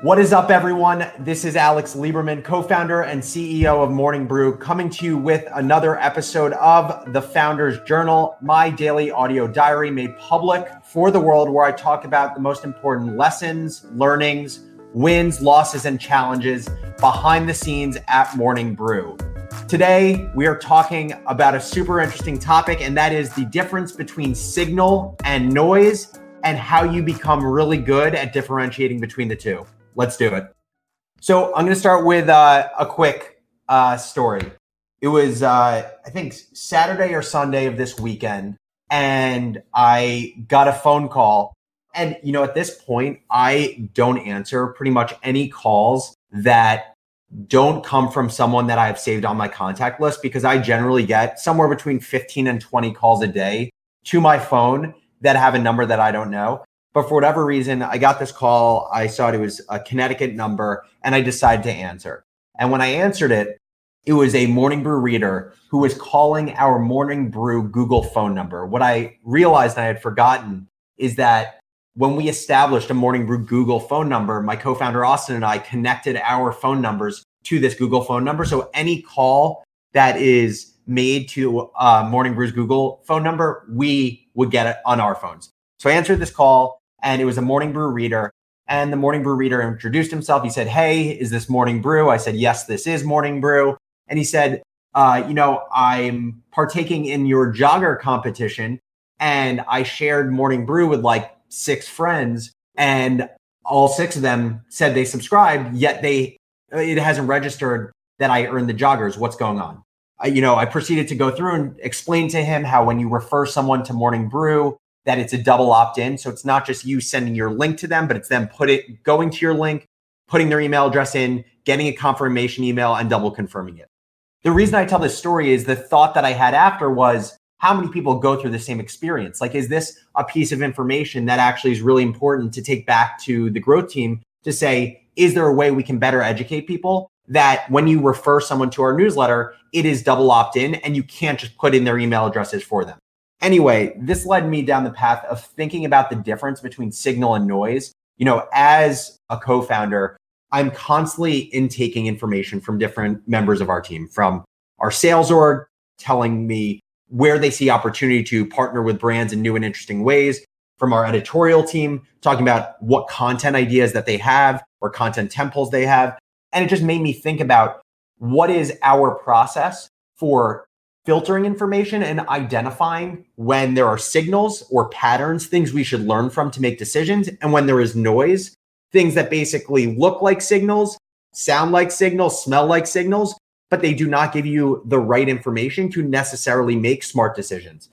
What is up, everyone? This is Alex Lieberman, co founder and CEO of Morning Brew, coming to you with another episode of The Founders Journal, my daily audio diary made public for the world, where I talk about the most important lessons, learnings, wins, losses, and challenges behind the scenes at Morning Brew. Today, we are talking about a super interesting topic, and that is the difference between signal and noise and how you become really good at differentiating between the two. Let's do it. So I'm going to start with uh, a quick uh, story. It was, uh, I think, Saturday or Sunday of this weekend, and I got a phone call. And, you know, at this point, I don't answer pretty much any calls that don't come from someone that I have saved on my contact list because I generally get somewhere between 15 and 20 calls a day to my phone that have a number that I don't know. But for whatever reason, I got this call. I saw it was a Connecticut number and I decided to answer. And when I answered it, it was a Morning Brew reader who was calling our Morning Brew Google phone number. What I realized I had forgotten is that when we established a Morning Brew Google phone number, my co founder Austin and I connected our phone numbers to this Google phone number. So any call that is made to uh, Morning Brew's Google phone number, we would get it on our phones. So I answered this call and it was a Morning Brew reader. And the Morning Brew reader introduced himself. He said, Hey, is this Morning Brew? I said, Yes, this is Morning Brew. And he said, uh, You know, I'm partaking in your jogger competition. And I shared Morning Brew with like six friends. And all six of them said they subscribed, yet they it hasn't registered that I earned the joggers. What's going on? I, you know, I proceeded to go through and explain to him how when you refer someone to Morning Brew, that it's a double opt-in. So it's not just you sending your link to them, but it's them put it going to your link, putting their email address in, getting a confirmation email, and double confirming it. The reason I tell this story is the thought that I had after was how many people go through the same experience? Like, is this a piece of information that actually is really important to take back to the growth team to say, is there a way we can better educate people that when you refer someone to our newsletter, it is double opt in and you can't just put in their email addresses for them? Anyway, this led me down the path of thinking about the difference between signal and noise. You know, as a co founder, I'm constantly intaking information from different members of our team, from our sales org telling me where they see opportunity to partner with brands in new and interesting ways, from our editorial team talking about what content ideas that they have or content temples they have. And it just made me think about what is our process for filtering information and identifying when there are signals or patterns, things we should learn from to make decisions, and when there is noise, things that basically look like signals, sound like signals, smell like signals, but they do not give you the right information to necessarily make smart decisions.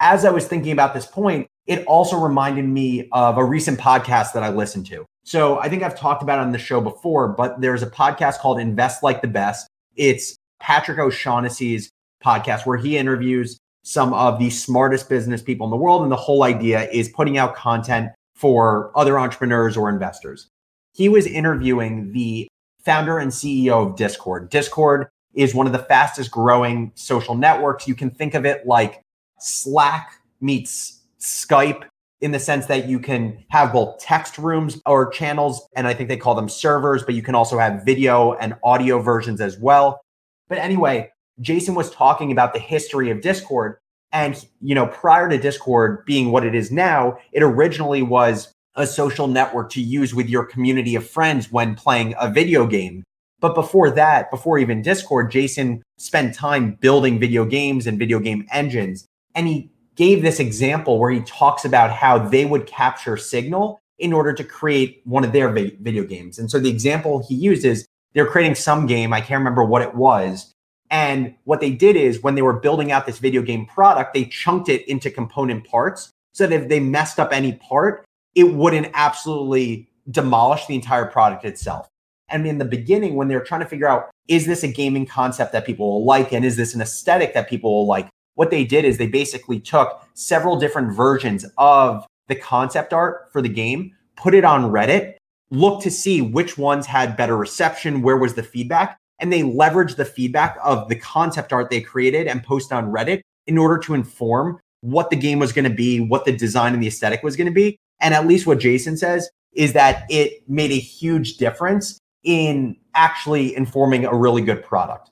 As I was thinking about this point, it also reminded me of a recent podcast that I listened to. So I think I've talked about it on the show before, but there's a podcast called Invest Like the Best. It's Patrick O'Shaughnessy's podcast where he interviews some of the smartest business people in the world. And the whole idea is putting out content for other entrepreneurs or investors. He was interviewing the founder and CEO of Discord. Discord is one of the fastest growing social networks. You can think of it like Slack meets Skype in the sense that you can have both text rooms or channels, and I think they call them servers, but you can also have video and audio versions as well. But anyway, Jason was talking about the history of Discord. And, you know, prior to Discord being what it is now, it originally was a social network to use with your community of friends when playing a video game. But before that, before even Discord, Jason spent time building video games and video game engines. And he gave this example where he talks about how they would capture signal in order to create one of their video games. And so the example he used is they're creating some game, I can't remember what it was, and what they did is when they were building out this video game product, they chunked it into component parts so that if they messed up any part, it wouldn't absolutely demolish the entire product itself. And in the beginning, when they're trying to figure out, is this a gaming concept that people will like? And is this an aesthetic that people will like? What they did is they basically took several different versions of the concept art for the game, put it on Reddit, looked to see which ones had better reception, where was the feedback, and they leverage the feedback of the concept art they created and post on Reddit in order to inform what the game was going to be, what the design and the aesthetic was going to be. And at least what Jason says is that it made a huge difference in actually informing a really good product.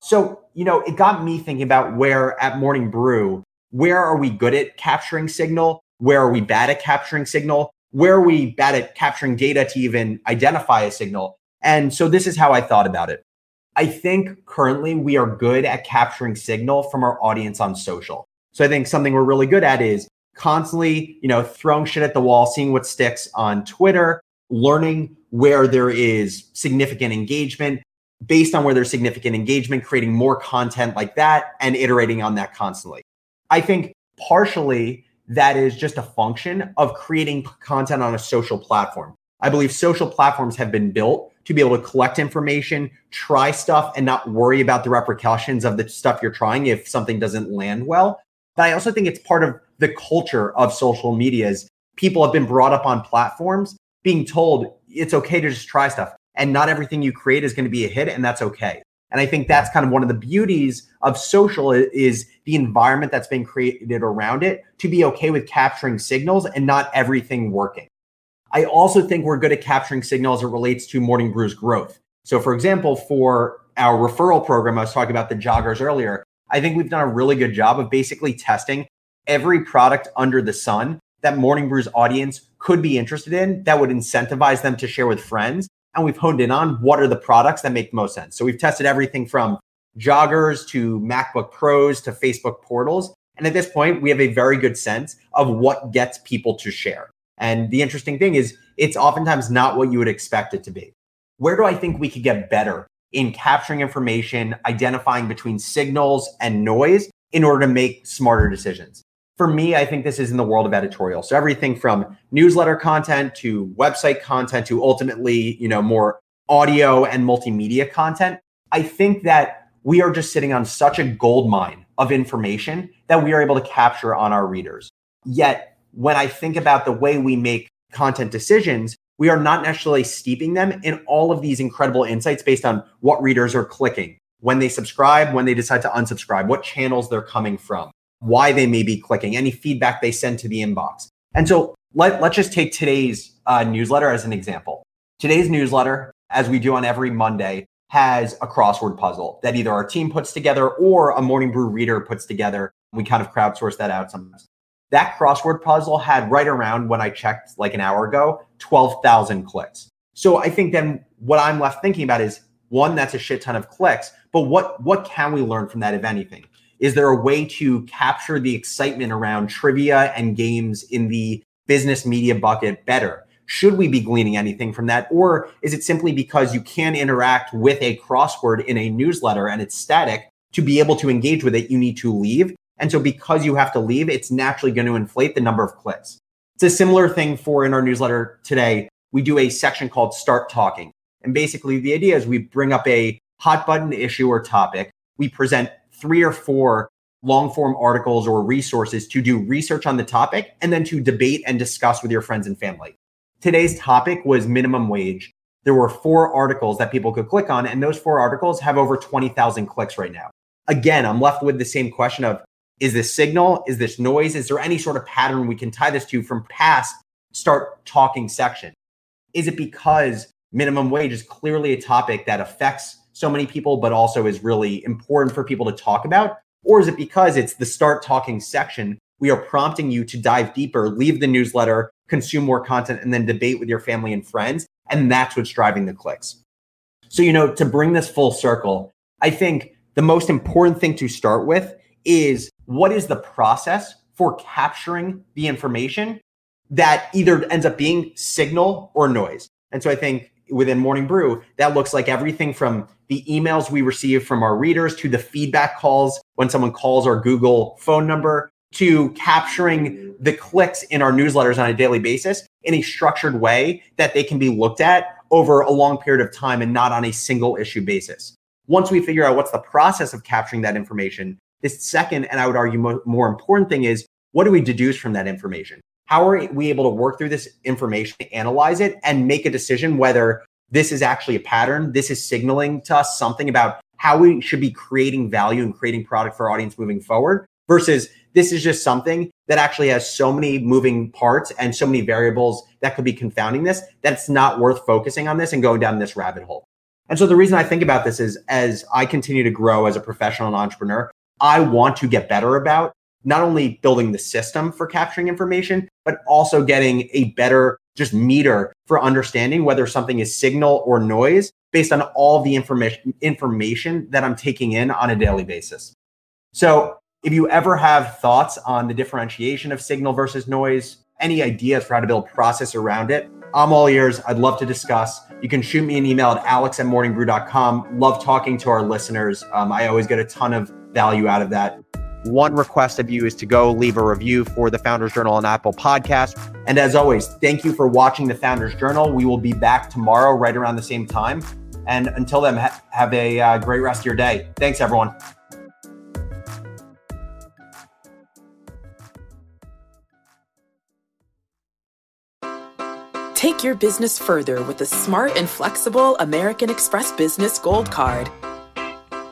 So, you know, it got me thinking about where at Morning Brew, where are we good at capturing signal? Where are we bad at capturing signal? Where are we bad at capturing data to even identify a signal? And so this is how I thought about it. I think currently we are good at capturing signal from our audience on social. So I think something we're really good at is constantly, you know, throwing shit at the wall, seeing what sticks on Twitter, learning where there is significant engagement, based on where there's significant engagement, creating more content like that and iterating on that constantly. I think partially that is just a function of creating content on a social platform. I believe social platforms have been built to be able to collect information, try stuff, and not worry about the repercussions of the stuff you're trying if something doesn't land well. But I also think it's part of the culture of social medias. People have been brought up on platforms being told it's okay to just try stuff and not everything you create is going to be a hit and that's okay. And I think that's kind of one of the beauties of social is the environment that's been created around it to be okay with capturing signals and not everything working. I also think we're good at capturing signals as it relates to Morning Brew's growth. So, for example, for our referral program, I was talking about the joggers earlier. I think we've done a really good job of basically testing every product under the sun that Morning Brew's audience could be interested in that would incentivize them to share with friends. And we've honed in on what are the products that make the most sense. So we've tested everything from joggers to MacBook Pros to Facebook portals. And at this point, we have a very good sense of what gets people to share. And the interesting thing is, it's oftentimes not what you would expect it to be. Where do I think we could get better in capturing information, identifying between signals and noise in order to make smarter decisions. For me, I think this is in the world of editorial. So everything from newsletter content to website content to ultimately, you know, more audio and multimedia content. I think that we are just sitting on such a gold mine of information that we are able to capture on our readers. Yet, when I think about the way we make content decisions, we are not necessarily steeping them in all of these incredible insights based on what readers are clicking, when they subscribe, when they decide to unsubscribe, what channels they're coming from, why they may be clicking, any feedback they send to the inbox. And so let, let's just take today's uh, newsletter as an example. Today's newsletter, as we do on every Monday, has a crossword puzzle that either our team puts together or a Morning Brew reader puts together. We kind of crowdsource that out sometimes. That crossword puzzle had right around when I checked like an hour ago, 12,000 clicks. So I think then what I'm left thinking about is one, that's a shit ton of clicks, but what what can we learn from that if anything? Is there a way to capture the excitement around trivia and games in the business media bucket better? Should we be gleaning anything from that? Or is it simply because you can interact with a crossword in a newsletter and it's static to be able to engage with it, you need to leave and so because you have to leave, it's naturally going to inflate the number of clicks. It's a similar thing for in our newsletter today. We do a section called Start Talking. And basically, the idea is we bring up a hot button issue or topic. We present three or four long form articles or resources to do research on the topic and then to debate and discuss with your friends and family. Today's topic was minimum wage. There were four articles that people could click on, and those four articles have over 20,000 clicks right now. Again, I'm left with the same question of is this signal? Is this noise? Is there any sort of pattern we can tie this to from past start talking section? Is it because minimum wage is clearly a topic that affects so many people, but also is really important for people to talk about? Or is it because it's the start talking section? We are prompting you to dive deeper, leave the newsletter, consume more content, and then debate with your family and friends. And that's what's driving the clicks. So, you know, to bring this full circle, I think the most important thing to start with is what is the process for capturing the information that either ends up being signal or noise. And so I think within Morning Brew, that looks like everything from the emails we receive from our readers to the feedback calls when someone calls our Google phone number to capturing the clicks in our newsletters on a daily basis in a structured way that they can be looked at over a long period of time and not on a single issue basis. Once we figure out what's the process of capturing that information, the second, and I would argue mo- more important thing is what do we deduce from that information? How are we able to work through this information, analyze it, and make a decision whether this is actually a pattern, this is signaling to us something about how we should be creating value and creating product for our audience moving forward versus this is just something that actually has so many moving parts and so many variables that could be confounding this that it's not worth focusing on this and going down this rabbit hole. And so the reason I think about this is as I continue to grow as a professional and entrepreneur, I want to get better about not only building the system for capturing information, but also getting a better just meter for understanding whether something is signal or noise based on all the information information that I'm taking in on a daily basis. So if you ever have thoughts on the differentiation of signal versus noise, any ideas for how to build process around it, I'm all ears. I'd love to discuss. You can shoot me an email at alex at morningbrew.com. Love talking to our listeners. Um, I always get a ton of value out of that. One request of you is to go leave a review for the Founders Journal on Apple podcast. And as always, thank you for watching the Founders Journal. We will be back tomorrow right around the same time. And until then, ha- have a uh, great rest of your day. Thanks, everyone. Take your business further with the smart and flexible American Express Business Gold Card.